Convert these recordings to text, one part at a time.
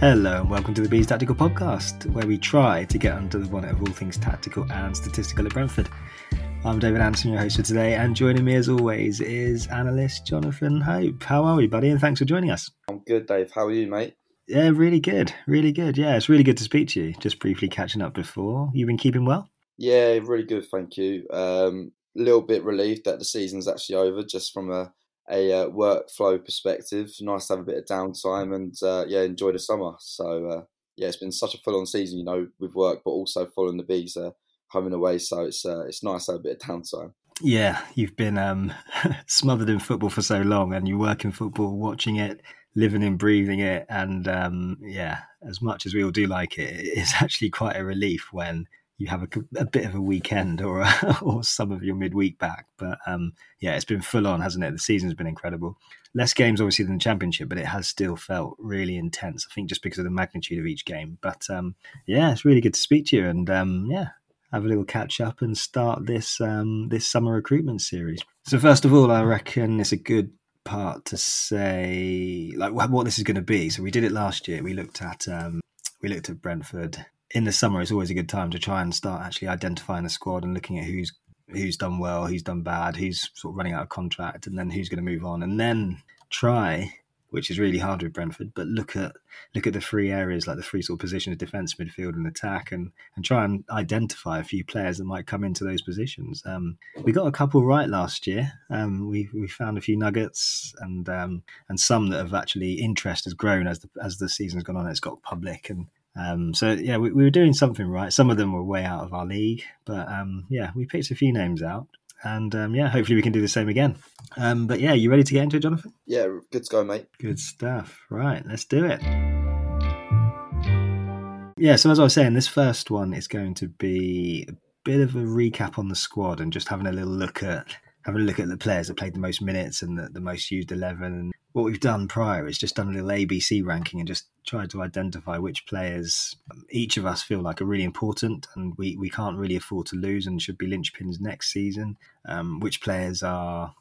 Hello and welcome to the Bees Tactical Podcast, where we try to get under the bonnet of all things tactical and statistical at Brentford. I'm David Anderson, your host for today, and joining me as always is analyst Jonathan Hope. How are we, buddy? And thanks for joining us. I'm good, Dave. How are you, mate? Yeah, really good, really good. Yeah, it's really good to speak to you. Just briefly catching up before. You've been keeping well? Yeah, really good, thank you. A um, little bit relieved that the season's actually over, just from a a uh, workflow perspective. Nice to have a bit of downtime and uh, yeah, enjoy the summer. So uh, yeah, it's been such a full-on season, you know, with work, but also following the bees uh, home and away. So it's uh, it's nice to have a bit of downtime. Yeah, you've been um, smothered in football for so long, and you work in football, watching it, living and breathing it, and um, yeah, as much as we all do like it, it's actually quite a relief when you have a, a bit of a weekend or or some of your midweek back. But um, yeah, it's been full on, hasn't it? The season's been incredible. Less games, obviously, than the championship, but it has still felt really intense. I think just because of the magnitude of each game. But um, yeah, it's really good to speak to you, and um, yeah, have a little catch up and start this um, this summer recruitment series. So first of all, I reckon it's a good part to say like what this is going to be. So we did it last year. We looked at um, we looked at Brentford in the summer. It's always a good time to try and start actually identifying the squad and looking at who's who's done well, who's done bad, who's sort of running out of contract, and then who's going to move on, and then try which is really hard with Brentford. But look at look at the three areas, like the three sort of positions: defence, midfield, and attack, and and try and identify a few players that might come into those positions. Um, we got a couple right last year. Um, we we found a few nuggets, and um, and some that have actually interest has grown as the as the season's gone on. It's got public and. Um, so yeah, we, we, were doing something right. Some of them were way out of our league, but um, yeah, we picked a few names out, and um, yeah, hopefully we can do the same again. Um, but yeah, you ready to get into it, Jonathan? Yeah, good to go, mate. Good stuff. Right, let's do it. Yeah, so as I was saying, this first one is going to be a bit of a recap on the squad and just having a little look at having a look at the players that played the most minutes and the, the most used eleven. And what we've done prior is just done a little ABC ranking and just tried to identify which players each of us feel like are really important and we, we can't really afford to lose and should be linchpins next season. Um, which players are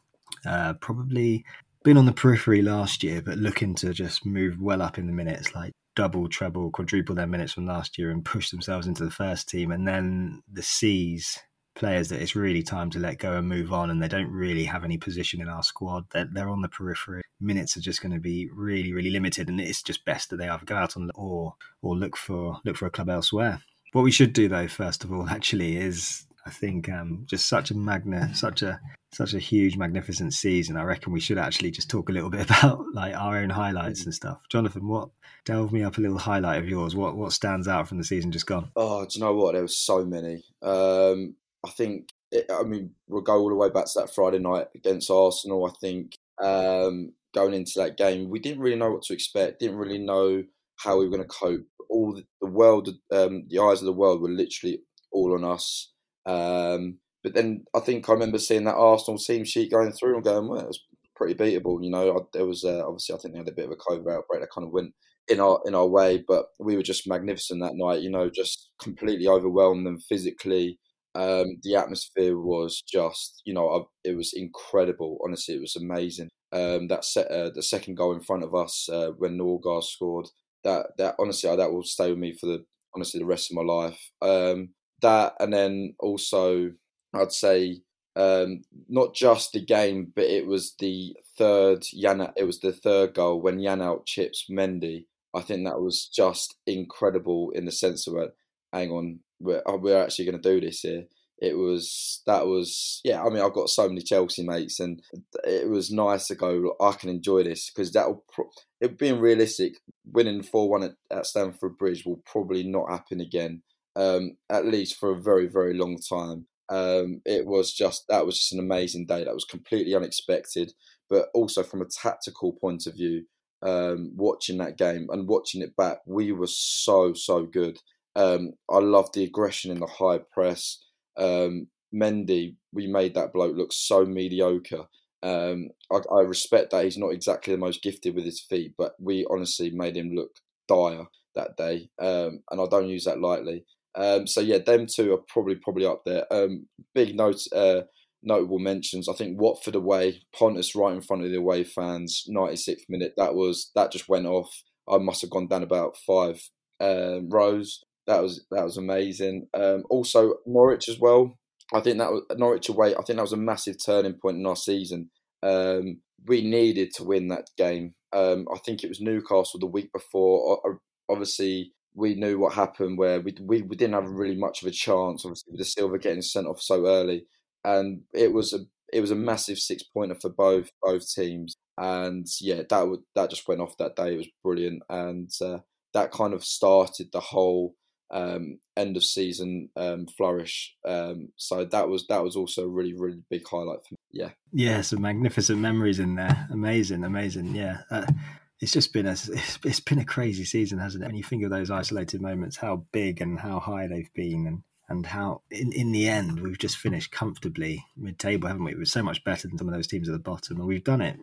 uh, probably been on the periphery last year, but looking to just move well up in the minutes, like double, treble, quadruple their minutes from last year and push themselves into the first team. And then the C's players that it's really time to let go and move on, and they don't really have any position in our squad. They're, they're on the periphery. Minutes are just going to be really, really limited, and it's just best that they either go out on or or look for look for a club elsewhere. What we should do, though, first of all, actually, is I think um, just such a magna, such a such a huge, magnificent season. I reckon we should actually just talk a little bit about like our own highlights and stuff. Jonathan, what delve me up a little highlight of yours? What what stands out from the season just gone? Oh, do you know what? There were so many. Um, I think. It, I mean, we'll go all the way back to that Friday night against Arsenal. I think um, going into that game, we didn't really know what to expect. Didn't really know how we were going to cope. All the, the world, um, the eyes of the world were literally all on us. Um, but then I think I remember seeing that Arsenal team sheet going through and going, well, it was pretty beatable. You know, I, there was uh, obviously I think they had a bit of a COVID outbreak that kind of went in our in our way, but we were just magnificent that night. You know, just completely overwhelmed them physically. Um, the atmosphere was just, you know, it was incredible. Honestly, it was amazing. Um, that set, uh, the second goal in front of us uh, when Norgaard scored. That that honestly, that will stay with me for the honestly the rest of my life. Um, that and then also, I'd say um, not just the game, but it was the third Yana. It was the third goal when Janelt chips Mendy. I think that was just incredible in the sense of it. Hang on, we're, uh, we're actually going to do this here. It was that was yeah. I mean, I've got so many Chelsea mates, and it was nice to go. I can enjoy this because that will. It being realistic, winning four one at, at Stamford Bridge will probably not happen again. Um, at least for a very very long time. Um, it was just that was just an amazing day. That was completely unexpected, but also from a tactical point of view, um, watching that game and watching it back, we were so so good. Um, I love the aggression in the high press. Um, Mendy, we made that bloke look so mediocre. Um, I, I, respect that he's not exactly the most gifted with his feet, but we honestly made him look dire that day, um, and I don't use that lightly. Um, so yeah, them two are probably probably up there. Um, big note, uh, notable mentions. I think Watford away, Pontus right in front of the away fans, 96th minute. That was that just went off. I must have gone down about five um, rows. That was that was amazing. Um, also Norwich as well. I think that was Norwich away. I think that was a massive turning point in our season. Um, we needed to win that game. Um, I think it was Newcastle the week before. Obviously, we knew what happened where we, we, didn't have really much of a chance, obviously, with the silver getting sent off so early. And it was a it was a massive six pointer for both both teams. And yeah, that would that just went off that day. It was brilliant, and uh, that kind of started the whole um, end of season um, flourish. Um, so that was that was also a really really big highlight for me. Yeah, yeah, some magnificent memories in there. Amazing, amazing. Yeah. Uh, it's just been a it's, it's been a crazy season, hasn't it? When you think of those isolated moments, how big and how high they've been, and and how in, in the end we've just finished comfortably mid-table, haven't we? We're so much better than some of those teams at the bottom, and we've done it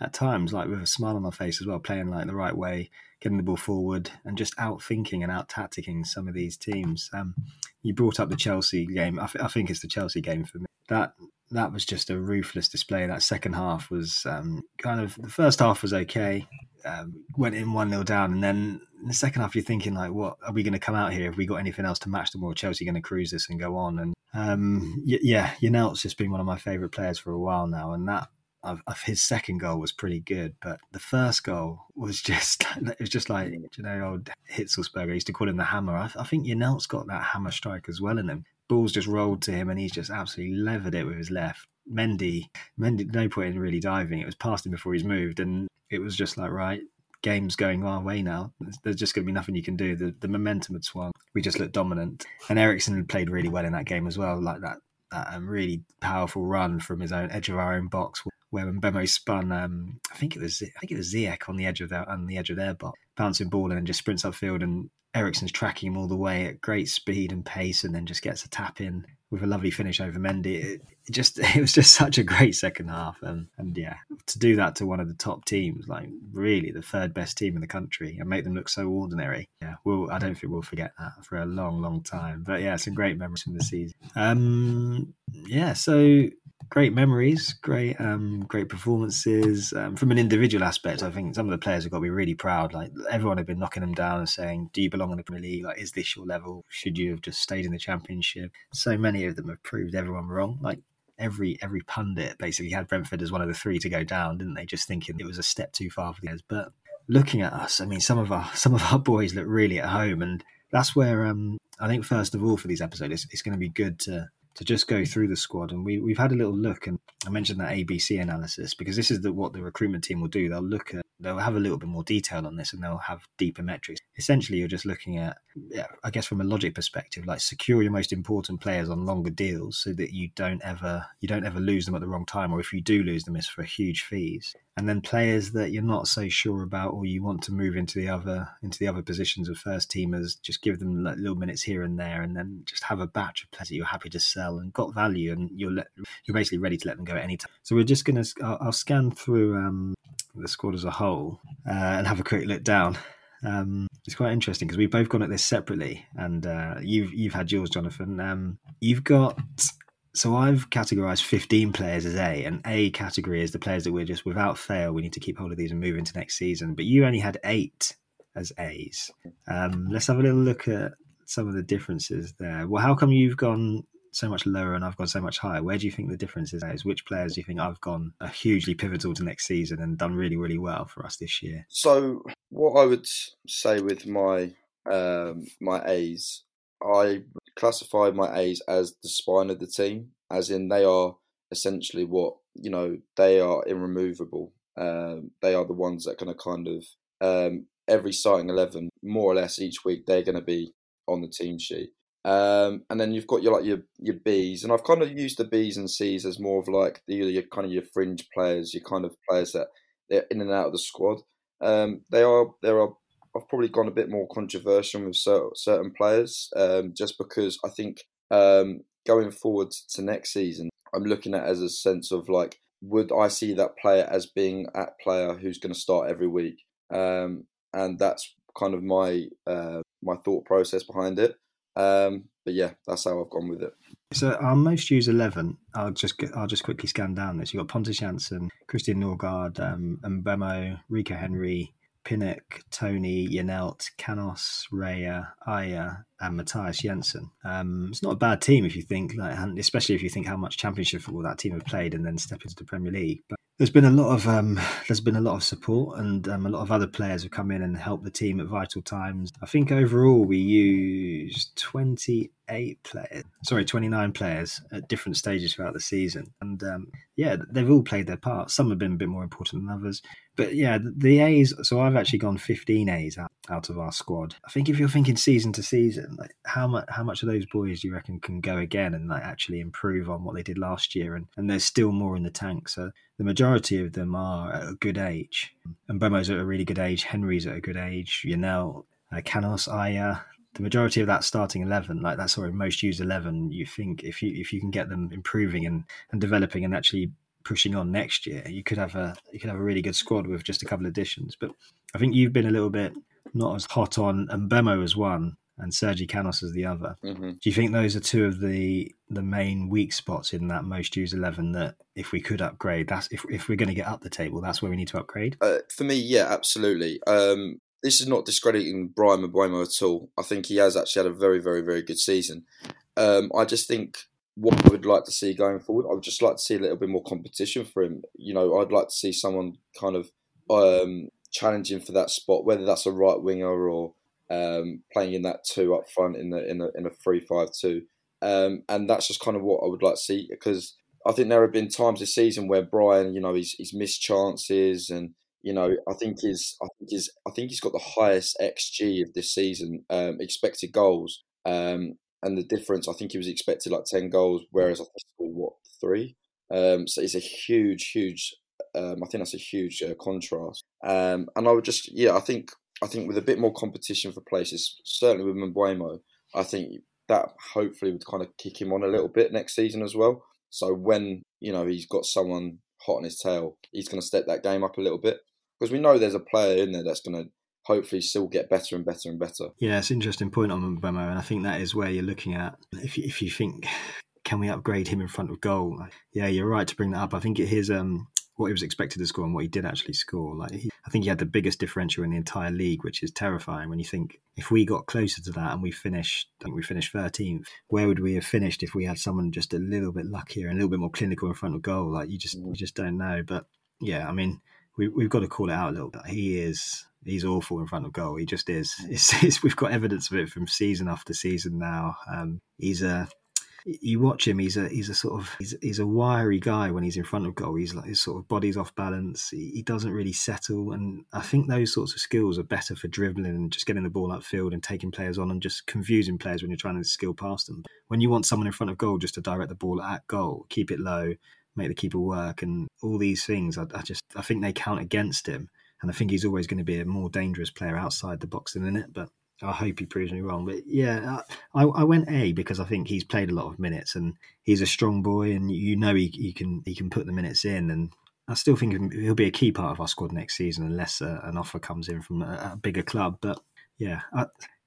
at times like with a smile on our face as well, playing like the right way, getting the ball forward, and just out thinking and out tacticking some of these teams. Um, you brought up the Chelsea game. I, th- I think it's the Chelsea game for me. That that was just a ruthless display. That second half was um, kind of the first half was okay um, went in 1 0 down. And then the second half, you're thinking, like, what are we going to come out here? Have we got anything else to match them or Chelsea going to cruise this and go on? And um, yeah, Janelt's just been one of my favourite players for a while now. And that, of, of, his second goal was pretty good, but the first goal was just it was just like you know old Hitzlsperger. I used to call him the hammer. I, I think Janelt's got that hammer strike as well in him. Balls just rolled to him, and he's just absolutely levered it with his left. Mendy, Mendy, no point in really diving. It was past him before he's moved, and it was just like right, game's going our way now. There's just going to be nothing you can do. The the momentum had swung. We just looked dominant, and Eriksen played really well in that game as well. Like that that um, really powerful run from his own edge of our own box, where Mbeumo spun. Um, I think it was I think it was Ziyech on the edge of their on the edge of their box, bouncing ball and just sprints upfield, and Eriksen's tracking him all the way at great speed and pace, and then just gets a tap in with a lovely finish over Mendy. It, it just it was just such a great second half, and and yeah, to do that to one of the top teams, like really the third best team in the country, and make them look so ordinary. Yeah, well, I don't think we'll forget that for a long, long time. But yeah, some great memories from the season. Um, yeah, so great memories, great, um, great performances. Um, from an individual aspect, I think some of the players have got to be really proud. Like everyone had been knocking them down and saying, "Do you belong in the Premier League? Like, is this your level? Should you have just stayed in the Championship?" So many of them have proved everyone wrong. Like every every pundit basically had Brentford as one of the three to go down, didn't they? Just thinking it was a step too far for the guys. But looking at us, I mean, some of our some of our boys look really at home, and that's where um, I think first of all for these episodes, it's, it's going to be good to to just go through the squad. And we, we've had a little look, and I mentioned that ABC analysis because this is the, what the recruitment team will do. They'll look at, they'll have a little bit more detail on this and they'll have deeper metrics. Essentially, you're just looking at, I guess from a logic perspective, like secure your most important players on longer deals so that you don't ever, you don't ever lose them at the wrong time. Or if you do lose them, it's for huge fees and then players that you're not so sure about or you want to move into the other into the other positions of first teamers just give them like little minutes here and there and then just have a batch of players that you're happy to sell and got value and you're let, you're basically ready to let them go at any time so we're just going to I'll, I'll, scan through um, the squad as a whole uh, and have a quick look down Um, it's quite interesting because we've both gone at this separately, and uh, you've you've had yours, Jonathan. Um, you've got so I've categorized 15 players as A, and A category is the players that we're just without fail, we need to keep hold of these and move into next season. But you only had eight as A's. Um, let's have a little look at some of the differences there. Well, how come you've gone so much lower and I've gone so much higher? Where do you think the difference is? Which players do you think I've gone are hugely pivotal to next season and done really, really well for us this year? So, what I would say with my um, my A's, I classify my A's as the spine of the team, as in they are essentially what you know they are irremovable. Um, they are the ones that kind of kind of um, every starting eleven, more or less each week, they're going to be on the team sheet. Um, and then you've got your like your your Bs, and I've kind of used the Bs and Cs as more of like the your kind of your fringe players, your kind of players that they're in and out of the squad. Um, they are there are I've probably gone a bit more controversial with certain, players, um, just because I think um, going forward to next season, I'm looking at as a sense of like, would I see that player as being that player who's going to start every week? Um, and that's kind of my uh, my thought process behind it. Um, but yeah, that's how I've gone with it. So our most used eleven, I'll just I'll just quickly scan down this. You've got Pontus Jansson, Christian Norgaard, um, Mbeumo, Rico Henry, Pinnock, Toney, Janelt, Canos, Raya, Ajer, and Mathias Jensen. Um, it's not a bad team if you think, like, especially if you think how much Championship football that team have played and then step into the Premier League. But there's been a lot of um, there's been a lot of support, and um, a lot of other players have come in and helped the team at vital times. I think overall we used 28 players, sorry, 29 players at different stages throughout the season, and um, yeah, they've all played their part. Some have been a bit more important than others, but yeah, the A's. So I've actually gone 15 A's out, out of our squad. I think if you're thinking season to season, like how much how much of those boys do you reckon can go again and like actually improve on what they did last year? And and there's still more in the tank. So the majority of them are at a good age. And Mbeumo's at a really good age. Henry's at a good age. Janelt, uh, Canos, Ajer. The majority of that starting eleven, like that sort of most used eleven, you think if you if you can get them improving and, and developing and actually pushing on next year, you could have a you could have a really good squad with just a couple of additions. But I think you've been a little bit not as hot on and Mbeumo as one and Sergi Canos as the other. Mm-hmm. Do you think those are two of the the main weak spots in that most used eleven that if we could upgrade, that's if if we're going to get up the table, that's where we need to upgrade? Uh, for me, yeah, absolutely. Um, this is not discrediting Brian Mbeumo at all. I think he has actually had a very, very, very good season. Um, I just think what I would like to see going forward, I would just like to see a little bit more competition for him. You know, I'd like to see someone kind of um, challenging for that spot, whether that's a right winger or um, playing in that two up front in the in a in a three five two, um, and that's just kind of what I would like to see because I think there have been times this season where Brian, you know, he's he's missed chances and you know I think he's I think he's I think he's got the highest xG of this season, um, expected goals, um, and the difference I think he was expected like ten goals, whereas I think scored what three. Um, so it's a huge, huge. Um, I think that's a huge uh, contrast. Um, and I would just, yeah, I think I think with a bit more competition for places, certainly with Mbeumo, I think that hopefully would kind of kick him on a little bit next season as well. So when you know he's got someone hot on his tail, he's going to step that game up a little bit because we know there's a player in there that's going to hopefully still get better and better and better. Yeah, it's an interesting point on Mbeumo, and I think that is where you're looking at. If you, if you think, can we upgrade him in front of goal? Yeah, you're right to bring that up. I think his um what he was expected to score and what he did actually score. Like he, I think he had the biggest differential in the entire league, which is terrifying when you think if we got closer to that and we finished, I think we finished 13th, where would we have finished if we had someone just a little bit luckier and a little bit more clinical in front of goal? Like you just you just don't know. But yeah, I mean, we, we've got to call it out a little bit. He is he's awful in front of goal. He just is. It's, it's, we've got evidence of it from season after season now. Um, he's a you watch him, he's a he's a sort of he's, he's a wiry guy when he's in front of goal. He's like his sort of body's off balance. He, he, doesn't really settle, and I think those sorts of skills are better for dribbling and just getting the ball upfield and taking players on and just confusing players when you're trying to skill past them. When you want someone in front of goal just to direct the ball at goal, keep it low, make the keeper work, and all these things, I, I just I think they count against him. And I think he's always going to be a more dangerous player outside the box than in it. But I hope he proves me wrong, but yeah, I, I went A because I think he's played a lot of minutes and he's a strong boy, and you know he, he can he can put the minutes in, and I still think he'll be a key part of our squad next season unless uh, an offer comes in from a, a bigger club. But yeah,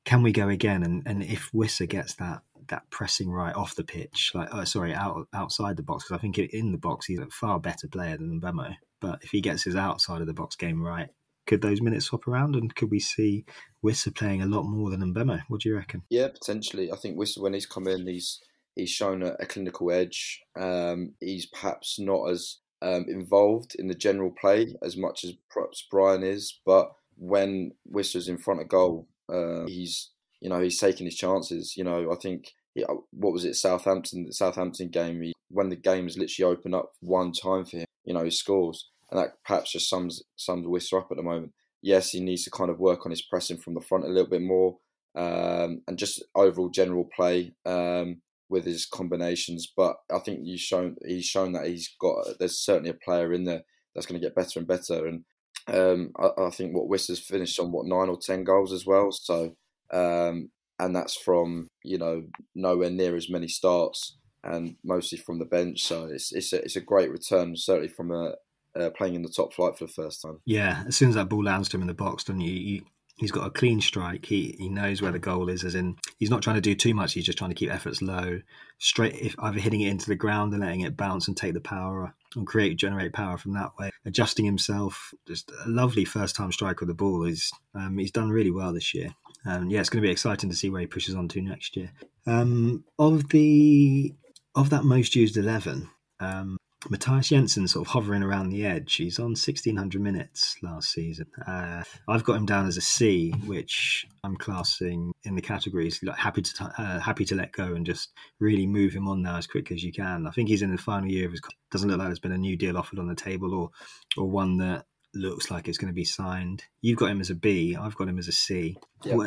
can we go again? And and if Wissa gets that that pressing right off the pitch, like oh, sorry, out outside the box, because I think in the box he's a far better player than Mbeumo. But if he gets his outside of the box game right, could those minutes swap around and could we see Wissa playing a lot more than Mbeumo? What do you reckon? Yeah, potentially. I think Wissa, when he's come in, he's he's shown a, a clinical edge. Um, he's perhaps not as um, involved in the general play as much as perhaps Brian is, but when Wissa's in front of goal, uh, he's you know he's taking his chances. You know, I think yeah, what was it Southampton? The Southampton game. He, when the game is literally opened up one time for him, you know, he scores and that perhaps just sums sums Wissa up at the moment. Yes, he needs to kind of work on his pressing from the front a little bit more, um, and just overall general play um, with his combinations. But I think he's shown he's shown that he's got. There's certainly a player in there that's going to get better and better. And um, I, I, think what Wissa's finished on what nine or ten goals as well. So um, and that's from you know nowhere near as many starts and mostly from the bench. So it's it's a, it's a great return, certainly from a, uh, playing in the top flight for the first time. Yeah, as soon as that ball lands to him in the box, then you, you he's got a clean strike. He he knows where the goal is, as in he's not trying to do too much. He's just trying to keep efforts low, straight. If either hitting it into the ground and letting it bounce and take the power and create generate power from that way, adjusting himself. Just a lovely first time strike with the ball. He's um, he's done really well this year. And yeah, it's going to be exciting to see where he pushes on to next year. Um, of the of that most used eleven, um, Mathias Jensen sort of hovering around the edge. He's on 1600 minutes last season. Uh, I've got him down as a C, which I'm classing in the categories like happy to uh, happy to let go and just really move him on now as quick as you can. I think he's in the final year of his. Doesn't look like there's been a new deal offered on the table or or one that looks like it's going to be signed. You've got him as a B. I've got him as a C. Yep.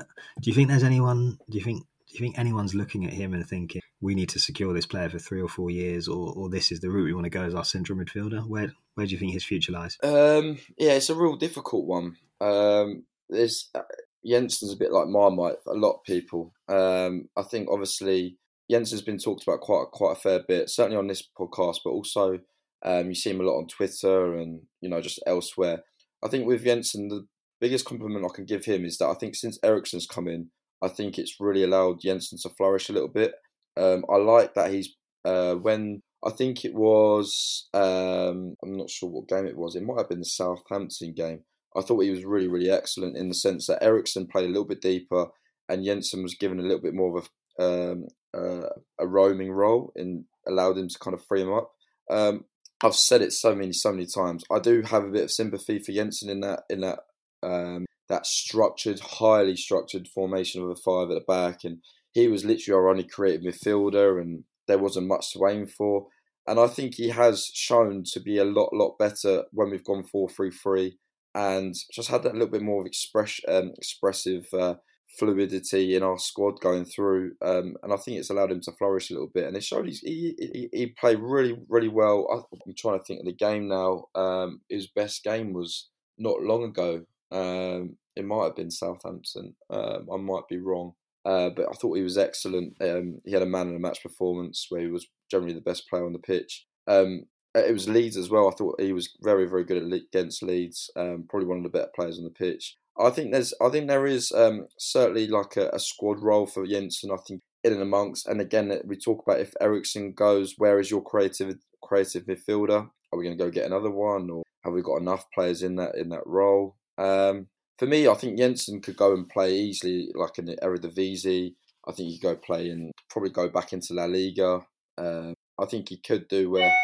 do you think there's anyone? Do you think do you think anyone's looking at him and thinking we need to secure this player for three or four years, or, or this is the route we want to go as our central midfielder? Where where do you think his future lies? Um, yeah, it's a real difficult one. Um, there's uh, Jensen's a bit like Marmite a lot of people. Um, I think obviously Jensen's been talked about quite quite a fair bit, certainly on this podcast, but also um, you see him a lot on Twitter and you know just elsewhere. I think with Jensen, the biggest compliment I can give him is that I think since Eriksen's come in, I think it's really allowed Jensen to flourish a little bit. Um, I like that he's uh, when I think it was um, I'm not sure what game it was. It might have been the Southampton game. I thought he was really really excellent in the sense that Eriksen played a little bit deeper and Jensen was given a little bit more of a um, uh, a roaming role and allowed him to kind of free him up. Um, I've said it so many so many times. I do have a bit of sympathy for Jensen in that in that um, that structured, highly structured formation of a five at the back, and he was literally our only creative midfielder, and there wasn't much to aim for. And I think he has shown to be a lot, lot better when we've gone four three three, and just had that little bit more of express, um, expressive uh, fluidity in our squad going through. Um, and I think it's allowed him to flourish a little bit. And it showed he he, he played really, really well. I'm trying to think of the game now. Um, his best game was not long ago. Um, it might have been Southampton. Um, I might be wrong. Uh, but I thought he was excellent. Um, he had a man in a match performance where he was generally the best player on the pitch. Um, it was Leeds as well. I thought he was very, very good against Leeds. Um, probably one of the better players on the pitch. I think there's, I think there is um, certainly like a, a, squad role for Jensen. I think in and amongst, and again, we talk about if Eriksen goes, where is your creative, creative midfielder? Are we going to go get another one, or have we got enough players in that in that role? Um, for me, I think Jensen could go and play easily, like in the Eredivisie. I think he could go play and probably go back into La Liga. Um, I think he could do where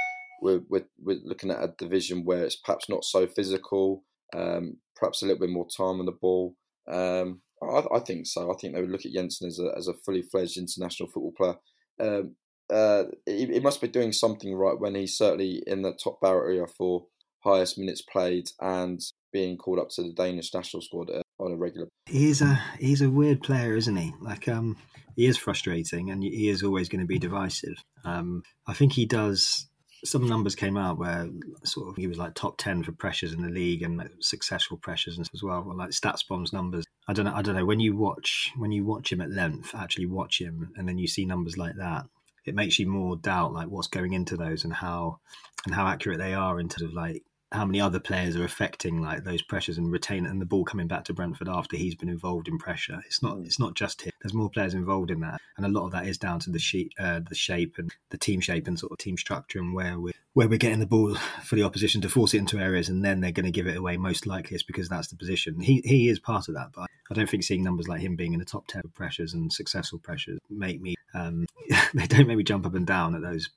we're, we're, we're, looking at a division where it's perhaps not so physical, um, perhaps a little bit more time on the ball. Um, I, I, think so. I think they would look at Jensen as a, as a fully fledged international football player. Um, uh, he, he, must be doing something right when he's certainly in the top bar area for highest minutes played and being called up to the Danish national squad uh, on a regular. He's a he's a weird player, isn't he? Like um, he is frustrating, and he is always going to be divisive. Um, I think he does. Some hmm. numbers came out where sort of he was like top ten for pressures in the league and like successful pressures as well, like StatsBomb's numbers. I don't know. I don't know when you watch when you watch him at length, actually watch him, and then you see numbers like that. It makes you more doubt like what's going into those and how and how accurate they are in terms of like how many other players are affecting like those pressures and retain and the ball coming back to Brentford after he's been involved in pressure. It's not it's not just him. There's more players involved in that, and a lot of that is down to the sheet, uh, the shape and the team shape and sort of team structure and where we where we're getting the ball for the opposition to force it into areas and then they're going to give it away. Most likely, it's because that's the position. He he is part of that, but I don't think seeing numbers like him being in the top ten of pressures and successful pressures make me um, they don't make me jump up and down at those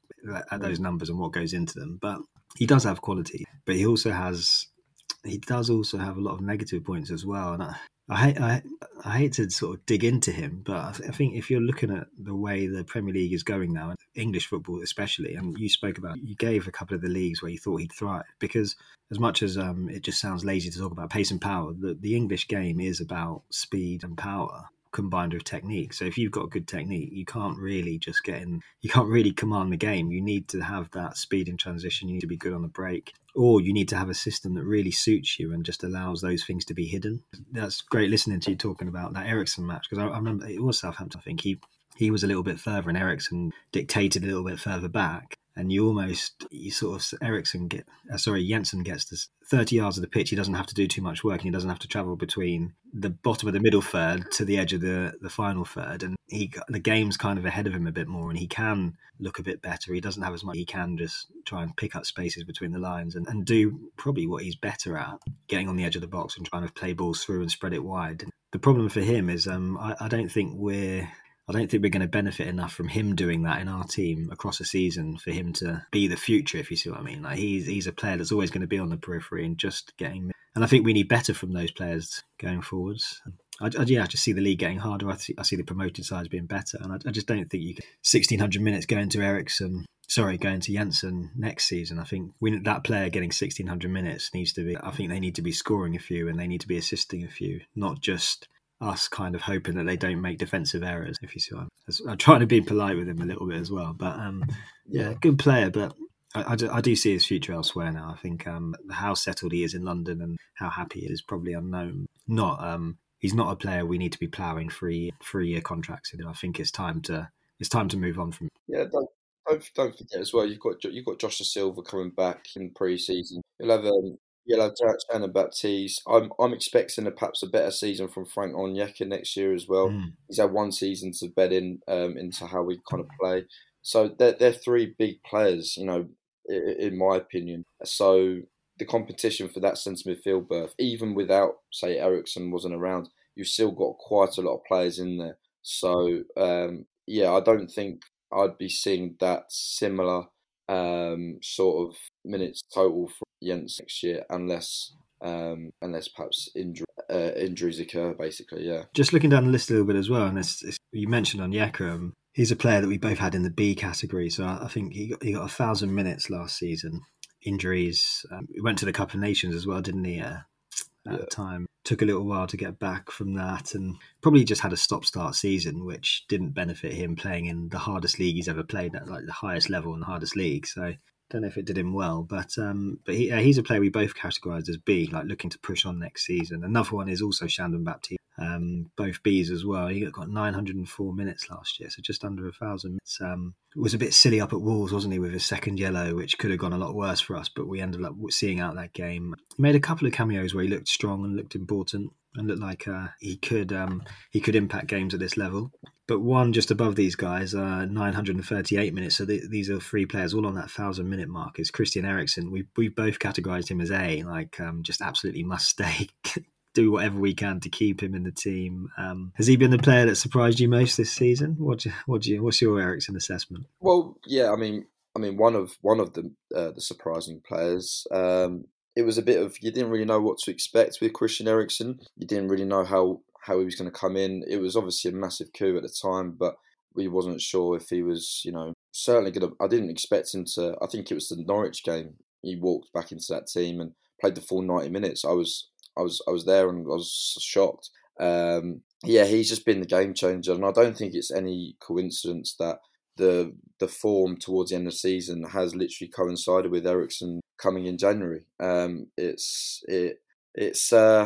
at those numbers and what goes into them. But he does have quality, but he also has he does also have a lot of negative points as well. And I, I hate I, I hate to sort of dig into him, but I, th- I, think if you're looking at the way the Premier League is going now, and English football especially, and you spoke about you gave a couple of the leagues where you thought he'd thrive because as much as um, it just sounds lazy to talk about pace and power, the, the English game is about speed and power combined with technique. So if you've got good technique, you can't really just get in. You can't really command the game. You need to have that speed in transition. You need to be good on the break, or you need to have a system that really suits you and just allows those things to be hidden. That's great listening to you talking about that Eriksen match because I, I remember it was Southampton. I think he he was a little bit further and Eriksen dictated a little bit further back and you almost you sort of Eriksen get uh, sorry Jensen gets this 30 yards of the pitch he doesn't have to do too much work and he doesn't have to travel between the bottom of the middle third to the edge of the the final third and he the game's kind of ahead of him a bit more and he can look a bit better he doesn't have as much he can just try and pick up spaces between the lines and, and do probably what he's better at getting on the edge of the box and trying to play balls through and spread it wide. The problem for him is um, I, I don't think we're I don't think we're going to benefit enough from him doing that in our team across a season for him to be the future, if you see what I mean. Like he's he's a player that's always going to be on the periphery and just getting. And I think we need better from those players going forwards. I, I, yeah, I just see the league getting harder. I see, I see the promoted sides being better, and I, I just don't think you can. Sixteen hundred minutes going to Eriksen, sorry, going to Jensen next season. I think we, that player getting sixteen hundred minutes needs to be. I think they need to be scoring a few and they need to be assisting a few, not just us kind of hoping that they don't make defensive errors. If you see what I'm, I'm trying to be polite with him a little bit as well. But um, yeah, good player. But I, I, do, I, do, see his future elsewhere now. I think um, how settled he is in London and how happy he is probably unknown. Not um, he's not a player we need to be ploughing three three year contracts in. I think it's time to it's time to move on from. Yeah, don't don't, don't forget as well. You've got you've got Josh Silva coming back in pre-season. You'll have um, You'll have Jack Baptiste. I'm I'm expecting a, perhaps a better season from Frank Onyeka next year as well. Mm. He's had one season to bed in um, into how we kind of play. So they're, they're three big players, you know, in, in my opinion. So the competition for that centre midfield berth, even without say Eriksen wasn't around, you've still got quite a lot of players in there. So um, yeah, I don't think I'd be seeing that similar um, sort of minutes total for Jens next year, unless um, unless perhaps injury, uh, injuries occur. Basically, yeah. Just looking down the list a little bit as well, and it's, it's, you mentioned Onyeka. Um, he's a player that we both had in the B category, so I, I think he got, he got a thousand minutes last season. Injuries. Um, he went to the Cup of Nations as well, didn't he? Uh, at yeah. the time. Took a little while to get back from that and probably just had a stop start season, which didn't benefit him playing in the hardest league he's ever played at, like the highest level in the hardest league. So don't know if it did him well, but um, but he, uh, he's a player we both categorised as B, like looking to push on next season. Another one is also Shandon Baptiste, um, both Bs as well. He got 904 minutes last year, so just under a thousand minutes. Um, was a bit silly up at Wolves, wasn't he, with his second yellow, which could have gone a lot worse for us, but we ended up seeing out that game. He made a couple of cameos where he looked strong and looked important and looked like uh, he could um, he could impact games at this level. But one just above these guys, uh, 938 minutes. So these are three players all on that thousand minute mark. Is Christian Eriksen? We we both categorised him as A, like um, just absolutely must stay. Do whatever we can to keep him in the team. Um, has he been the player that surprised you most this season? What do what do you, what's your Eriksen assessment? Well, yeah, I mean, I mean, one of one of the uh, the surprising players. Um, it was a bit of you didn't really know what to expect with Christian Eriksen. You didn't really know how how he was going to come in. It was obviously a massive coup at the time, but we wasn't sure if he was, you know, certainly going to. I didn't expect him to. I think it was the Norwich game. He walked back into that team and played the full ninety minutes. I was, I was, I was there and I was shocked. Um, yeah, he's just been the game changer, and I don't think it's any coincidence that the the form towards the end of the season has literally coincided with Eriksen coming in January. Um, it's it it's uh,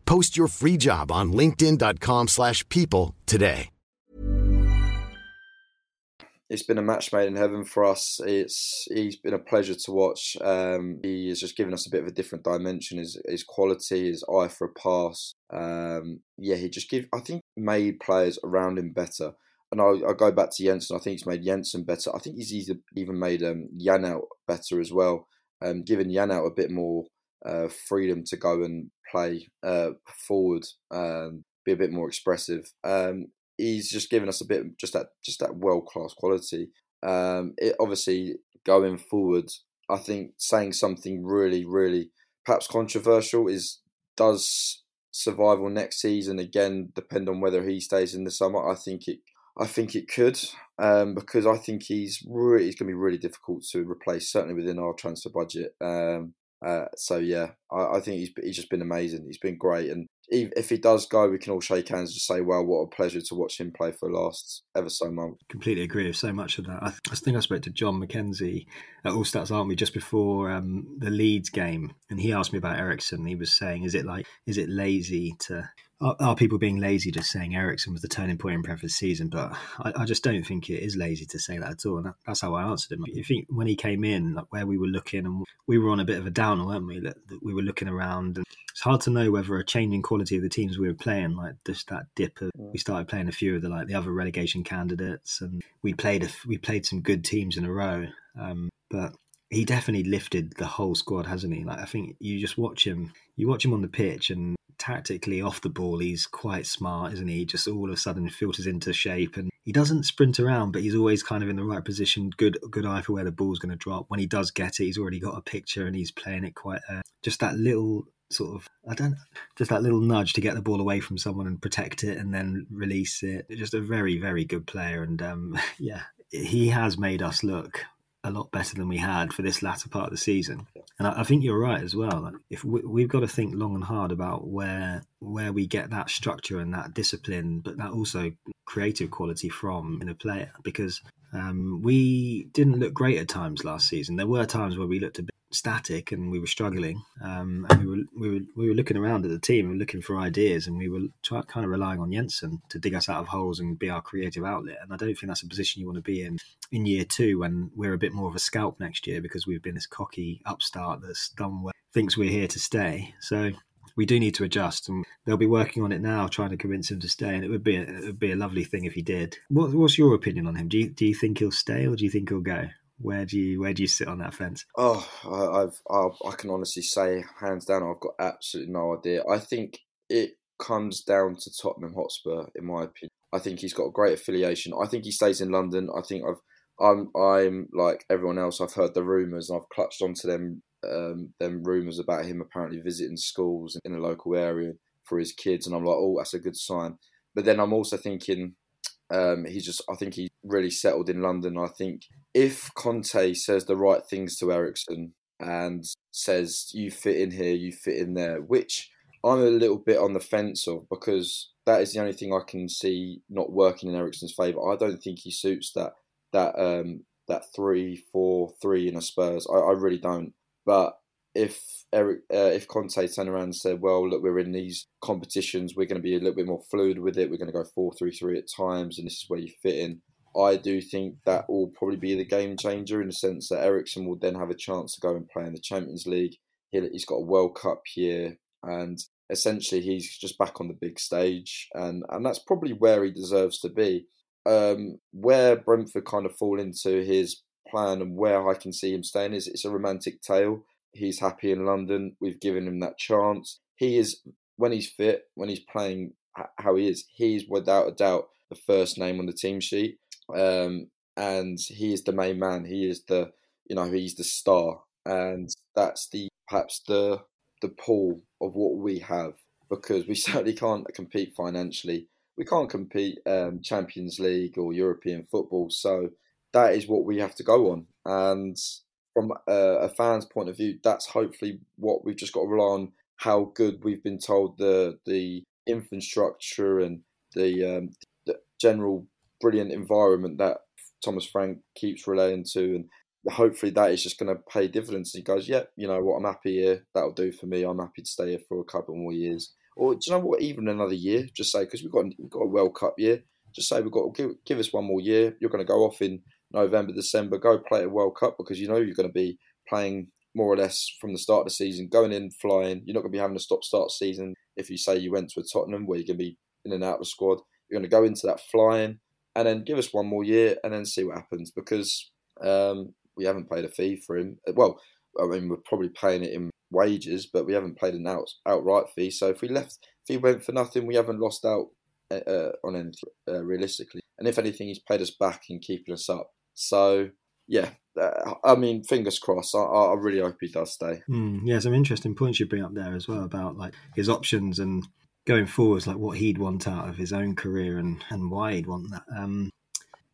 Post your free job on linkedin.com slash people today. It's been a match made in heaven for us. It's He's been a pleasure to watch. Um, he has just given us a bit of a different dimension. His, his quality, his eye for a pass. Um, yeah, he just give. I think made players around him better and I'll, I'll, go back to Jensen. I think he's made Jensen better. I think he's even made um, out better as well, um, giving out a bit more uh, freedom to go and play uh, forward, um, be a bit more expressive. Um, he's just given us a bit, just that, just that world class quality. Um, it obviously going forward, I think saying something really, really perhaps controversial is does survival next season again depend on whether he stays in the summer. I think it I think it could, um, because I think he's really he's going to be really difficult to replace, certainly within our transfer budget. Um, uh, so yeah, I, I, think he's he's just been amazing. He's been great, and if, he does go, we can all shake hands and say, "Well, what a pleasure to watch him play for the last ever so long." Completely agree with so much of that. I, I think I spoke to John McKenzie at All Stats Army just before um, the Leeds game, and he asked me about Eriksen. He was saying, "Is it like is it lazy to are, are, people being lazy just saying Eriksen was the turning point in Brentford's season? But I, I, just don't think it is lazy to say that at all. And that, that's how I answered him. You think when he came in, like where we were looking, and we were on a bit of a downer, weren't we? That, that we were looking around, and it's hard to know whether a changing quality of the teams we were playing, like just that dip. Of, we started playing a few of the like the other relegation candidates, and we played a, we played some good teams in a row. Um, but he definitely lifted the whole squad, hasn't he? Like I think you just watch him, you watch him on the pitch, and tactically off the ball, he's quite smart, isn't he? he? Just all of a sudden filters into shape, and he doesn't sprint around, but he's always kind of in the right position. Good, good eye for where the ball's going to drop. When he does get it, he's already got a picture, and he's playing it quite. Uh, just that little sort of I don't just that little nudge to get the ball away from someone and protect it and then release it. Just a very very good player and um, yeah, he has made us look a lot better than we had for this latter part of the season. And I, I think you're right as well. Like if we, we've got to think long and hard about where where we get that structure and that discipline, but that also creative quality from in a player because um, we didn't look great at times last season. There were times where we looked a bit static and we were struggling, um, and we were we were we were looking around at the team and looking for ideas, and we were try, kind of relying on Jensen to dig us out of holes and be our creative outlet. And I don't think that's a position you want to be in in year two when we're a bit more of a scalp next year because we've been this cocky upstart that's done well, thinks we're here to stay. So we do need to adjust, and they'll be working on it now, trying to convince him to stay. And it would be a, it would be a lovely thing if he did. What, what's your opinion on him? Do you do you think he'll stay, or do you think he'll go? Where do you where do you sit on that fence? Oh, I, I've I, can honestly say, hands down, I've got absolutely no idea. I think it comes down to Tottenham Hotspur, in my opinion. I think he's got a great affiliation. I think he stays in London. I think I've I'm I'm like everyone else. I've heard the rumours and I've clutched onto them um, them rumours about him apparently visiting schools in a local area for his kids, and I'm like, oh, that's a good sign. But then I'm also thinking um, he's just, I think he really settled in London. I think if Conte says the right things to Eriksen and says you fit in here, you fit in there, which I'm a little bit on the fence of because that is the only thing I can see not working in Eriksen's favour. I don't think he suits that that um, that three four three in a Spurs. I, I really don't. But if Eric, uh, if Conte turned around and said, "Well, look, we're in these competitions. We're going to be a little bit more fluid with it. We're going to go four-three-three at times, and this is where you fit in." I do think that will probably be the game changer in the sense that Eriksen will then have a chance to go and play in the Champions League. He's got a World Cup here, and essentially he's just back on the big stage, and and that's probably where he deserves to be. Um, where Brentford kind of fall into his plan and where I can see him staying is it's a romantic tale. He's happy in London. We've given him that chance. He is when he's fit, when he's playing how he is, he's without a doubt the first name on the team sheet. Um, and he is the main man. He is the you know he's the star, and that's the perhaps the the pull of what we have because we certainly can't compete financially. We can't compete um, Champions League or European football. So that is what we have to go on. And from a, a fan's point of view, that's hopefully what we've just got to rely on. How good we've been told the the infrastructure and the, um, the general brilliant environment that Thomas Frank keeps relaying to, and hopefully that is just going to pay dividends. He goes, "Yep, yeah, you know what? I'm happy here. That'll do for me. I'm happy to stay here for a couple more years, or do you know what? Even another year. Just say because we've got we've got a World Cup year. Just say we've got give, give us one more year. You're going to go off in November, December, go play a World Cup because you know you're going to be playing more or less from the start of the season, going in, flying. You're not going to be having a stop start season if you say you went to a Tottenham where you're going to be in and out of the squad. You're going to go into that flying and then give us one more year and then see what happens because um, we haven't paid a fee for him. Well, I mean, we're probably paying it in wages, but we haven't paid an out, outright fee. So if we left, if he went for nothing, we haven't lost out uh, uh on anything uh, realistically. And if anything, he's paid us back in keeping us up. So yeah, uh, I mean, fingers crossed. I, I, really hope he does stay. Mm, yeah, some interesting points you bring up there as well about like his options and going forwards, like what he'd want out of his own career and, and why he'd want that. Um,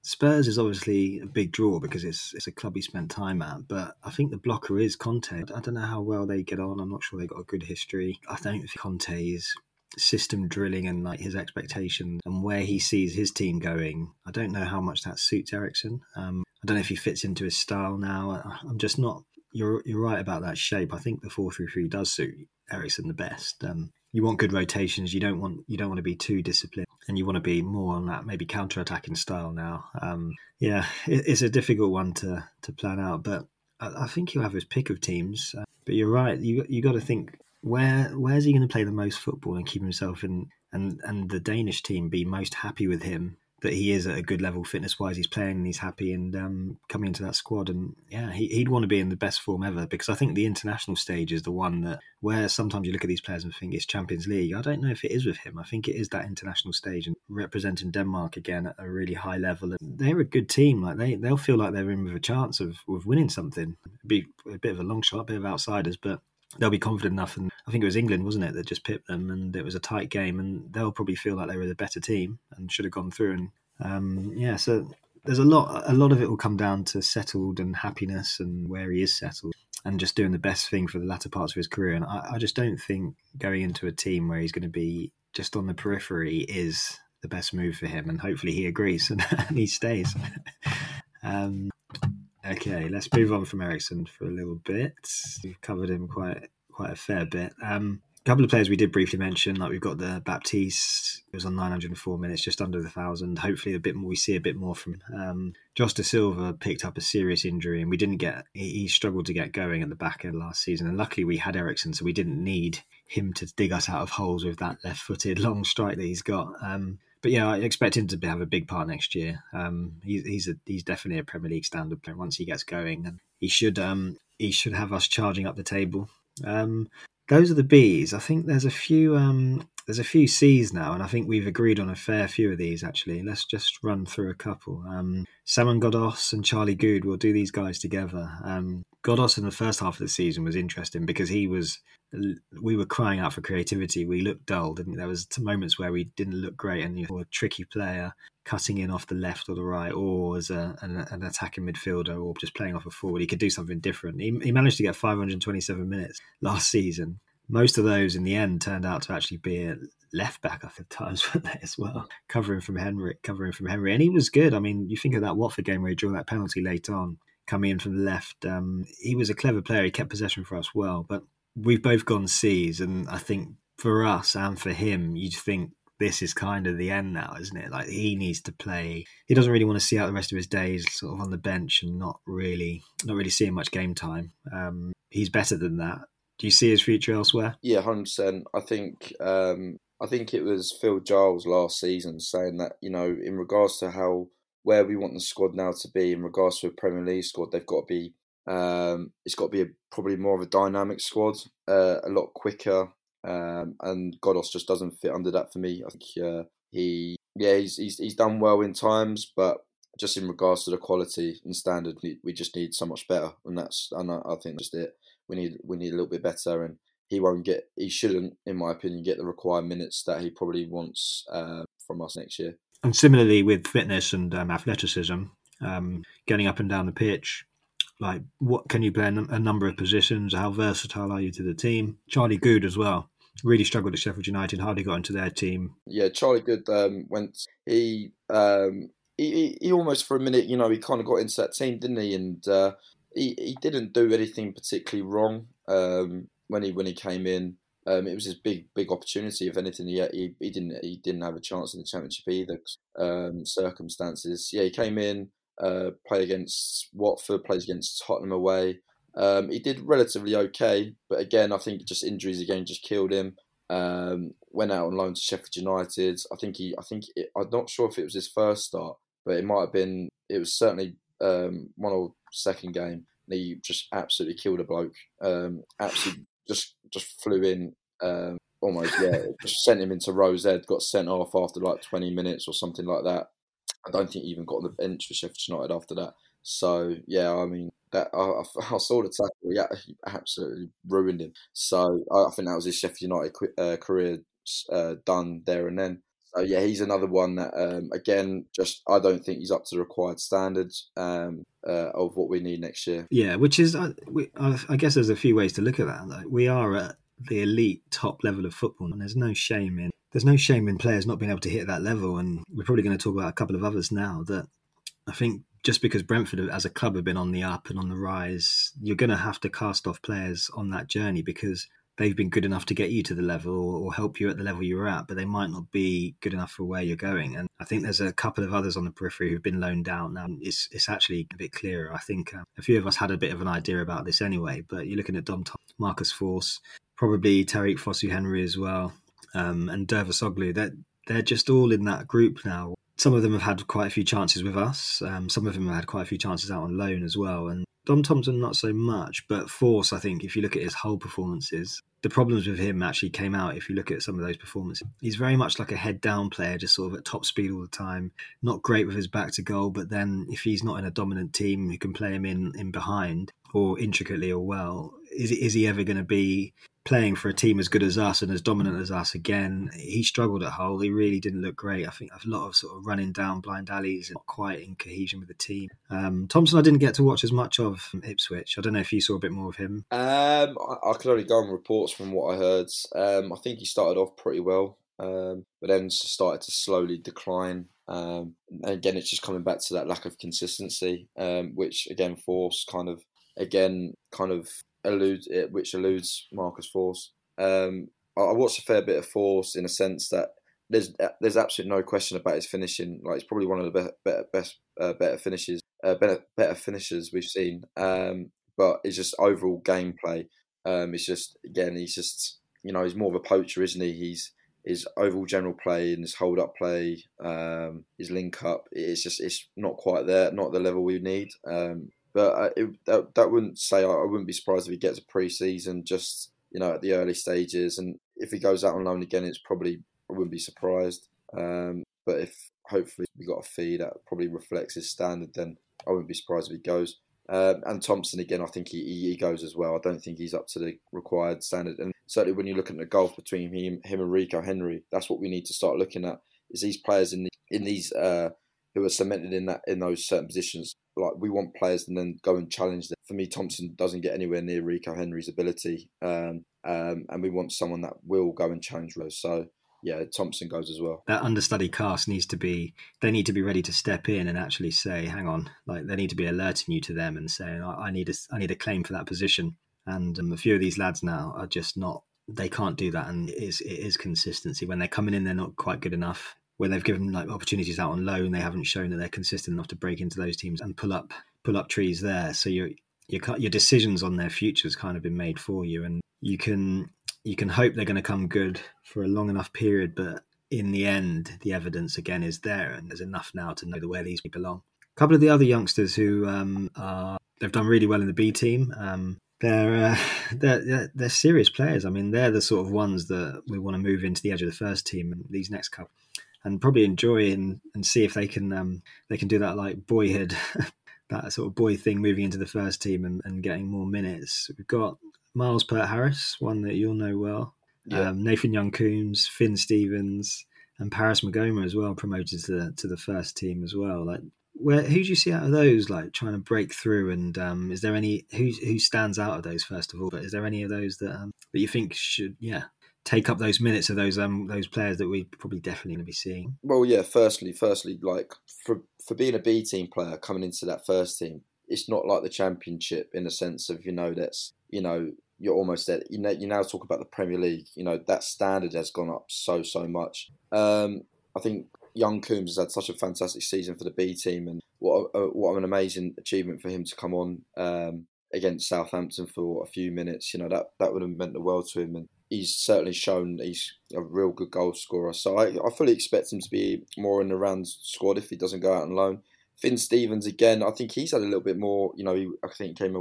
Spurs is obviously a big draw because it's it's a club he spent time at, but I think the blocker is Conte. I don't know how well they get on. I'm not sure they got a good history. I don't think Conte is system drilling and like his expectations and where he sees his team going. I don't know how much that suits Eriksen. Um, I don't know if he fits into his style now. I'm just not. You're you're right about that shape. I think the four three three does suit Eriksen the best. Um, you want good rotations. You don't want you don't want to be too disciplined, and you want to be more on that maybe counter attacking style now. Um, yeah, it, it's a difficult one to to plan out, but I, I think he'll have his pick of teams. Uh, but you're right. You you got to think where where's he going to play the most football and keep himself in and and the Danish team be most happy with him that he is at a good level fitness wise. He's playing and he's happy and um, coming into that squad. And yeah, he, would want to be in the best form ever because I think the international stage is the one that where sometimes you look at these players and think it's Champions League. I don't know if it is with him. I think it is that international stage and representing Denmark again at a really high level. And they're a good team. Like they they'll feel like they're in with a chance of, of winning something. It'd be a bit of a long shot, a bit of outsiders, but they'll be confident enough. And I think it was England, wasn't it, that just pipped them, and it was a tight game, and they'll probably feel like they were the better team and should have gone through. And um, yeah, so there's a lot. A lot of it will come down to settled and happiness and where he is settled and just doing the best thing for the latter parts of his career. And I, I just don't think going into a team where he's going to be just on the periphery is the best move for him. And hopefully he agrees and, and he stays. um, okay, let's move on from Eriksen for a little bit. We've covered him quite quite a fair bit. Um, a couple of players we did briefly mention, like we've got the Baptiste, it was on 904 minutes, just under the thousand. Hopefully, a bit more. We see a bit more from um, Josh Dasilva. Picked up a serious injury, and we didn't get. He, he struggled to get going at the back end last season, and luckily we had Eriksen, so we didn't need him to dig us out of holes with that left-footed long strike that he's got. Um, but yeah, I expect him to have a big part next year. Um, he's he's, a, he's definitely a Premier League standard player once he gets going, and he should um, he should have us charging up the table. Um, those are the Bs. I think there's a few um, there's a few Cs now, and I think we've agreed on a fair few of these actually. Let's just run through a couple. Um, Samuel Ghoddos and Charlie Goode. We'll do these guys together. Um, Ghoddos in the first half of the season was interesting because he was we were crying out for creativity. We looked dull, didn't we? There was moments where we didn't look great, and you were a tricky player cutting in off the left or the right, or as a, an, an, attacking midfielder, or just playing off a forward. He could do something different. He, he managed to get 527 minutes last season. Most of those, in the end, turned out to actually be a left back at times, weren't they, as well? Covering from Henry, covering from Henry, and he was good. I mean, you think of that Watford game where he drew that penalty late on, coming in from the left. Um, he was a clever player. He kept possession for us well, but we've both gone C's, and I think for us and for him, you'd think this is kind of the end now, isn't it? Like he needs to play. He doesn't really want to see out the rest of his days sort of on the bench and not really, not really seeing much game time. Um, he's better than that. Do you see his future elsewhere? Yeah, hundred percent. I think um, I think it was Phil Giles last season saying that you know in regards to how where we want the squad now to be in regards to a Premier League squad, they've got to be um, it's got to be a, probably more of a dynamic squad, uh, a lot quicker, um, and Ghoddos just doesn't fit under that for me. I think uh, he, yeah, he's, he's he's done well in times, but just in regards to the quality and standard, we just need so much better, and that's and I, I think just it. We need we need a little bit better, and he won't get, he shouldn't, in my opinion, get the required minutes that he probably wants uh, from us next year. And similarly with fitness and um, athleticism, um, getting up and down the pitch, like what can you play a number of positions? How versatile are you to the team? Charlie Goode as well. Really struggled at Sheffield United. Hardly got into their team. Yeah, Charlie Goode um, went. He, um, he he almost for a minute, you know, he kind of got into that team, didn't he? And uh, he he didn't do anything particularly wrong um, when he when he came in. Um, it was his big big opportunity. If anything, he, he, he didn't he didn't have a chance in the championship either. Um, circumstances. Yeah, he came in uh, play against Watford, plays against Tottenham away. Um, he did relatively okay, but again, I think just injuries again just killed him. Um, went out on loan to Sheffield United. I think he, I think it, I'm not sure if it was his first start, but it might have been. It was certainly um, one or second game. And he just absolutely killed a bloke. Um, absolutely, just just flew in. Um, almost, yeah, just sent him into Rose Ed. Got sent off after like 20 minutes or something like that. I don't think he even got on the bench for Sheffield United after that. So yeah, I mean that I, I saw the tackle. Yeah, he absolutely ruined him. So I, I think that was his Sheffield United uh, career uh, done there and then. So yeah, he's another one that um, again, just I don't think he's up to the required standards um, uh, of what we need next year. Yeah, which is uh, we, I guess there's a few ways to look at that. Like, we are at the elite top level of football, and there's no shame in there's no shame in players not being able to hit that level. And we're probably going to talk about a couple of others now that I think just because Brentford as a club have been on the up and on the rise, you're going to have to cast off players on that journey because they've been good enough to get you to the level or help you at the level you're at, but they might not be good enough for where you're going. And I think there's a couple of others on the periphery who've been loaned out now. It's it's actually a bit clearer. I think uh, a few of us had a bit of an idea about this anyway, but you're looking at Dom Tom, Marcus Forss, probably Tariqe Fosu Henry as well um, and Dervisoglu, they're, they're just all in that group now. Some of them have had quite a few chances with us. Um, some of them have had quite a few chances out on loan as well. And Dom Thompson, not so much. But Forss, I think, if you look at his whole performances, the problems with him actually came out if you look at some of those performances. He's very much like a head down player, just sort of at top speed all the time. Not great with his back to goal, but then if he's not in a dominant team who can play him in, in behind or intricately or well, is, is he ever going to be playing for a team as good as us and as dominant as us again. He struggled at Hull. He really didn't look great. I think a lot of sort of running down blind alleys and not quite in cohesion with the team. Um, Thompson, I didn't get to watch as much of Ipswich. I don't know if you saw a bit more of him. Um, I, I could only go on reports from what I heard. Um, I think he started off pretty well, um, but then started to slowly decline. Um, and again, it's just coming back to that lack of consistency, um, which again Forss kind of again kind of alludes which alludes Marcus Forss. Um, I, I watched a fair bit of Forss in a sense that there's there's absolutely no question about his finishing. Like it's probably one of the better, best uh, better finishes uh, better better finishers we've seen. Um, but it's just overall gameplay. Um, it's just again he's just you know he's more of a poacher, isn't he? He's his overall general play and his hold up play, um, his link up, it's just it's not quite there, not the level we need. Um, but uh, it, that, that wouldn't say I, wouldn't be surprised if he gets a pre-season just you know at the early stages, and if he goes out on loan again, it's probably I wouldn't be surprised. Um, but if hopefully we got a fee that probably reflects his standard, then I wouldn't be surprised if he goes. Um, and Thompson again, I think he, he goes as well. I don't think he's up to the required standard. And certainly when you look at the gulf between him, him and Rico Henry, that's what we need to start looking at. Is these players in the, in these uh, who are cemented in that in those certain positions? Like we want players and then go and challenge them. For me, Thompson doesn't get anywhere near Rico Henry's ability, um, um, and we want someone that will go and challenge those. So yeah, Thompson goes as well. That understudy cast needs to be, they need to be ready to step in and actually say, hang on, like they need to be alerting you to them and saying, I, I need a, I need a claim for that position. And um, a few of these lads now are just not, they can't do that. And it is, it is consistency. When they're coming in, they're not quite good enough. Where they've given like opportunities out on loan, they haven't shown that they're consistent enough to break into those teams and pull up, pull up trees there. So your, your, your decisions on their futures kind of been made for you. And you can you can hope they're going to come good for a long enough period, but in the end, the evidence again is there, and there's enough now to know where these belong. A couple of the other youngsters who um, are they've done really well in the B team. Um, they're, uh, they're they're serious players. I mean, they're the sort of ones that we want to move into the edge of the first team and these next couple, and probably enjoy and, and see if they can um, they can do that like boyhood. that sort of boy thing moving into the first team and, and getting more minutes. We've got Myles Peart Harris, one that you'll know well. Yeah. Um, Nathan Young Coombs, Finn Stevens, and Paris Maghoma as well promoted to the to the first team as well. Like, where who do you see out of those? Like trying to break through, and um, is there any who who stands out of those first of all? But is there any of those that um, that you think should yeah take up those minutes of those um those players that we probably definitely going to be seeing? Well, yeah. Firstly, firstly, like for for being a B team player coming into that first team, it's not like the championship in a sense of you know that's you know you're almost there. You know, you now talk about the Premier League. You know that standard has gone up so so much. Um, I think young Coombs has had such a fantastic season for the B team, and what a, what an amazing achievement for him to come on um, against Southampton for a few minutes. You know that that would have meant the world to him, and he's certainly shown he's a real good goal scorer. So I, I fully expect him to be more in the round squad if he doesn't go out on loan. Finn Stevens again, I think he's had a little bit more. You know, he, I think came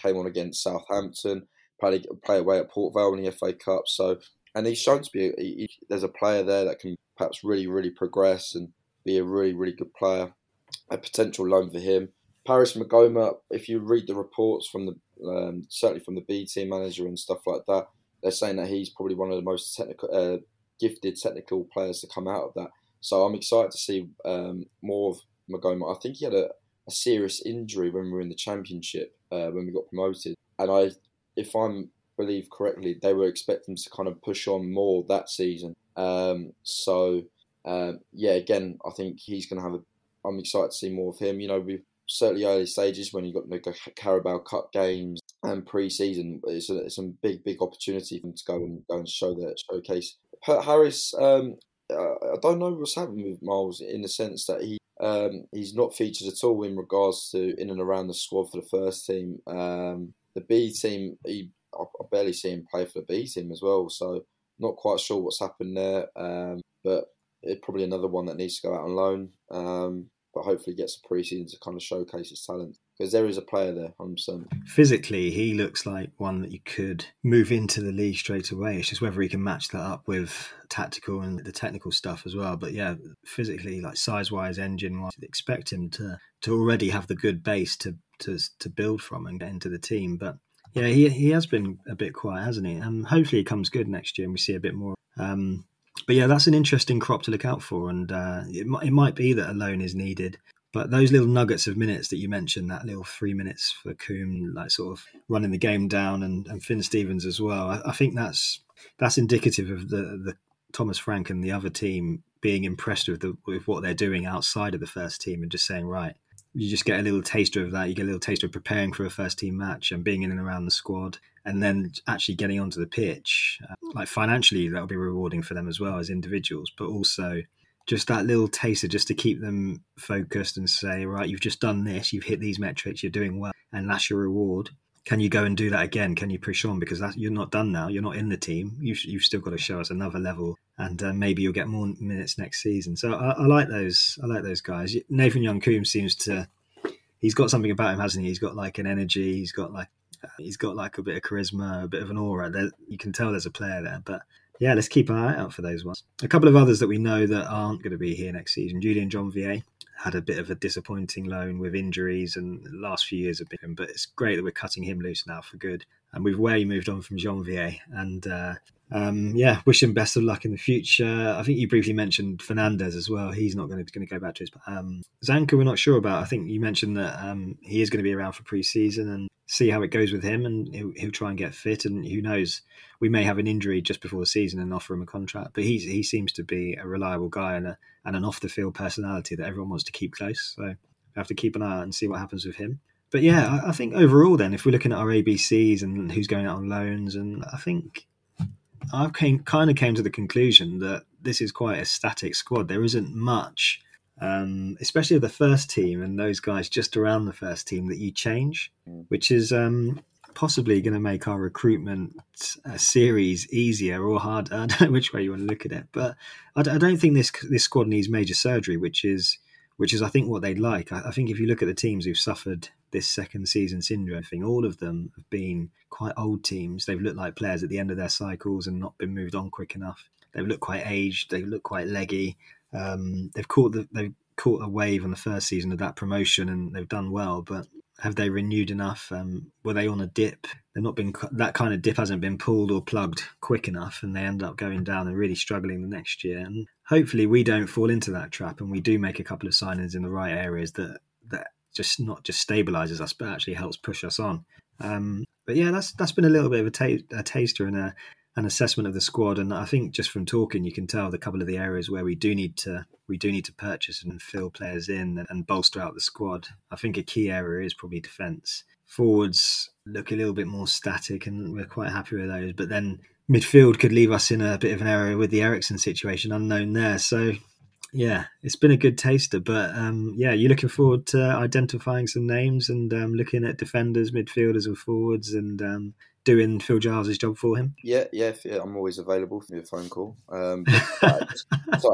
came on against Southampton play, play away at Port Vale in the FA Cup. So, and he's shown to be he, there's a player there that can perhaps really, really progress and be a really, really good player. A potential loan for him. Paris Maghoma, if you read the reports from the um, certainly from the B team manager and stuff like that, they're saying that he's probably one of the most technical, uh, gifted technical players to come out of that. So I'm excited to see um, more of Maghoma. I think he had a, a, serious injury when we were in the championship uh, when we got promoted, and I if I'm believe correctly, they were expecting to kind of push on more that season. Um, so um, yeah, again, I think he's going to have a. I'm excited to see more of him. You know, we certainly early stages when you've got the Carabao Cup games and pre-season, it's a, it's a big, big opportunity for them to go and go and show that showcase. Harris, um, I don't know what's happened with Myles in the sense that he um, he's not featured at all in regards to in and around the squad for the first team. Um, the B team, he, I, I barely see him play for the B team as well. So not quite sure what's happened there. Um, but it's probably another one that needs to go out on loan. But hopefully gets a preseason to kind of showcase his talent because there is a player there. I'm saying physically, he looks like one that you could move into the league straight away. It's just whether he can match that up with tactical and the technical stuff as well. But yeah, physically, like size wise, engine wise, expect him to to already have the good base to to to build from and get into the team. But Yeah, he he has been a bit quiet, hasn't he? And hopefully he comes good next year and we see a bit more. Um, but yeah, that's an interesting crop to look out for, and uh, it, it might be that a loan is needed. But those little nuggets of minutes that you mentioned, that little three minutes for Coombs, like sort of running the game down, and, and Finn Stevens as well, I, I think that's that's indicative of the the Thomas Frank and the other team being impressed with the with what they're doing outside of the first team and just saying, right, you just get a little taster of that. You get a little taster of preparing for a first team match and being in and around the squad, and then actually getting onto the pitch. Uh, like financially, that'll be rewarding for them as well as individuals, but also just that little taster just to keep them focused and say, right, you've just done this, you've hit these metrics, you're doing well, and that's your reward. Can you go and do that again? Can you push on? Because that, you're not done now. You're not in the team. You've, you've still got to show us another level, and uh, maybe you'll get more minutes next season. So I, I like those. I like those guys. Nathan Young Coombs seems to. He's got something about him, hasn't he? He's got like an energy. He's got like he's got like a bit of charisma, a bit of an aura. There, you can tell there's a player there. But yeah, let's keep an eye out for those ones. A couple of others that we know that aren't going to be here next season. Julian Jeanvier had a bit of a disappointing loan with injuries, and the last few years have been. But it's great that we're cutting him loose now for good. And we've way moved on from Jeanvier, and uh, um, yeah, wish him best of luck in the future. I think you briefly mentioned Fernandez as well. He's not going to, going to go back to his. Um, Zanka, we're not sure about. I think you mentioned that um, he is going to be around for pre-season and see how it goes with him, and he'll, he'll, try and get fit. And who knows, we may have an injury just before the season and offer him a contract. But he's he seems to be a reliable guy and a, and an off the field personality that everyone wants to keep close. So we have to keep an eye out and see what happens with him. But yeah, I, I think overall, then, if we're looking at our ABCs and who's going out on loans, and I think I came kind of came to the conclusion that this is quite a static squad. There isn't much, um, especially the first team and those guys just around the first team that you change, mm. which is um, possibly going to make our recruitment uh, series easier or harder. I don't know which way you want to look at it, but I, I don't think this this squad needs major surgery, which is which is I think what they'd like. I, I think if you look at the teams who've suffered this second season syndrome thing, all of them have been quite old teams. They've looked like players at the end of their cycles and not been moved on quick enough. They've looked quite aged. They look quite leggy. Um, they've caught the, they've caught a wave on the first season of that promotion and they've done well, but have they renewed enough? Um, were they on a dip? They're not been that kind of dip hasn't been pulled or plugged quick enough, and they end up going down and really struggling the next year. And hopefully, we don't fall into that trap, and we do make a couple of signings in the right areas that that just not just stabilizes us, but actually helps push us on. Um, but yeah, that's that's been a little bit of a, ta- a taster and a, an assessment of the squad. And I think just from talking, you can tell the couple of the areas where we do need to we do need to purchase and fill players in and bolster out the squad. I think a key area is probably defence. Forwards look a little bit more static, and we're quite happy with those. But then midfield could leave us in a bit of an area with the Eriksen situation unknown there. So yeah, it's been a good taster. But um, yeah, you're looking forward to identifying some names and um, looking at defenders, midfielders, and forwards, and um, doing Phil Giles' job for him. Yeah, yeah, yeah I'm always available for your phone call. Um, just,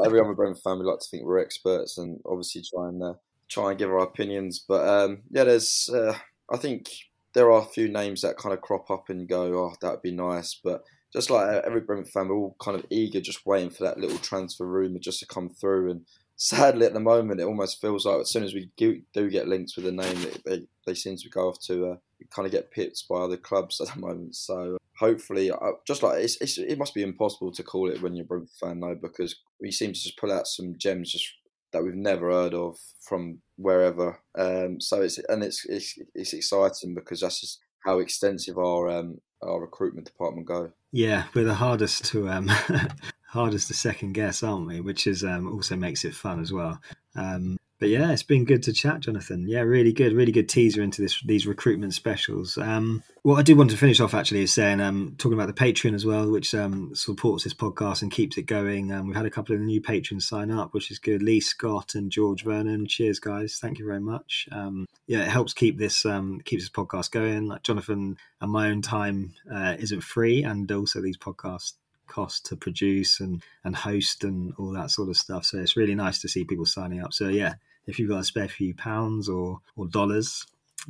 every other Brentford fan, we like to think we're experts and obviously try and uh, try and give our opinions. But um, yeah, there's uh, I think there are a few names that kind of crop up and go, oh, that'd be nice, but just like every Brentford fan, we're all kind of eager, just waiting for that little transfer rumour just to come through. And sadly, at the moment, it almost feels like as soon as we do get links with a name, they, they seem to go off to uh, kind of get pipped by other clubs at the moment. So hopefully, uh, just like it's, it's, it must be impossible to call it when you're a Brentford fan, though, because we seem to just pull out some gems just that we've never heard of from wherever. Um, so it's and it's, it's it's exciting because that's just how extensive our um, our recruitment department go. Yeah, we're the hardest to um, hardest to second guess, aren't we? Which is um, also makes it fun as well. Um, but yeah, it's been good to chat, Jonathan. Yeah, really good, really good teaser into this these recruitment specials. Um, what I do want to finish off actually is saying, um, talking about the Patreon as well, which um, supports this podcast and keeps it going. Um, we've had a couple of new patrons sign up, which is good. Lee Scott and George Vernon. Cheers, guys! Thank you very much. Um, yeah, it helps keep this um, keeps this podcast going. Like Jonathan and my own time uh, isn't free, and also these podcasts cost to produce and and host and all that sort of stuff. So it's really nice to see people signing up. So yeah, if you've got a spare few pounds or or dollars,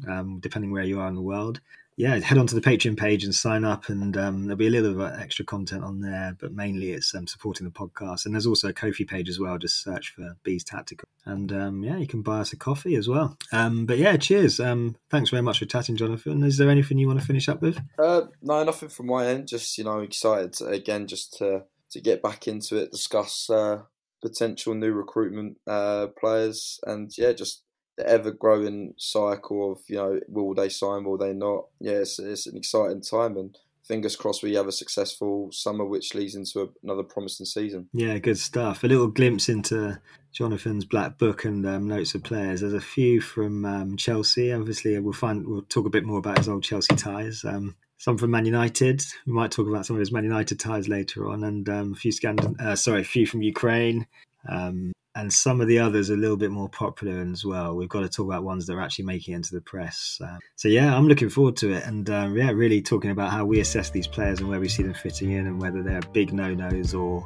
um, depending where you are in the world, yeah, head onto the Patreon page and sign up, and um, there'll be a little bit of extra content on there, but mainly it's um, supporting the podcast. And there's also a Ko-fi page as well. Just search for Bees Tactical, and um, yeah, you can buy us a coffee as well. Um, but yeah, cheers. Um, thanks very much for chatting, Jonathan. Is there anything you want to finish up with? Uh, no, nothing from my end. Just you know, excited to, again just to to get back into it, discuss uh, potential new recruitment uh, players, and yeah, just the ever growing cycle of you know will they sign, will they not? Yeah, it's, it's an exciting time, and fingers crossed we have a successful summer, which leads into a, another promising season. Yeah, good stuff. A little glimpse into Jonathan's black book and um, notes of players. There's a few from um, Chelsea. Obviously, we'll find we'll talk a bit more about his old Chelsea ties. Um, some from Man United. We might talk about some of his Man United ties later on, and um, a few Scandin- uh, sorry, a few from Ukraine. Um, and some of the others a little bit more popular as well. We've got to talk about ones that are actually making it into the press. Uh, so yeah, I'm looking forward to it, and uh, yeah, really talking about how we assess these players and where we see them fitting in, and whether they're big no-nos or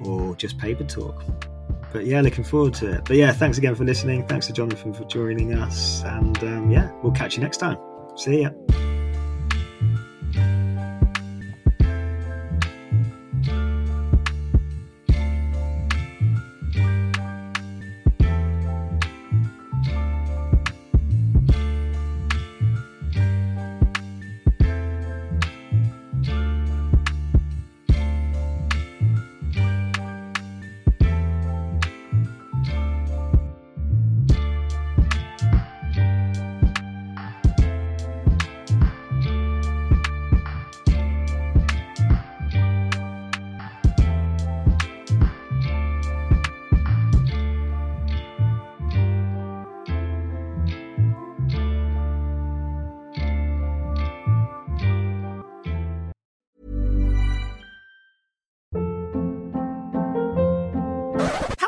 or just paper talk. But yeah, looking forward to it. But yeah, thanks again for listening. Thanks to Jonathan for joining us, and um, yeah, we'll catch you next time. See ya.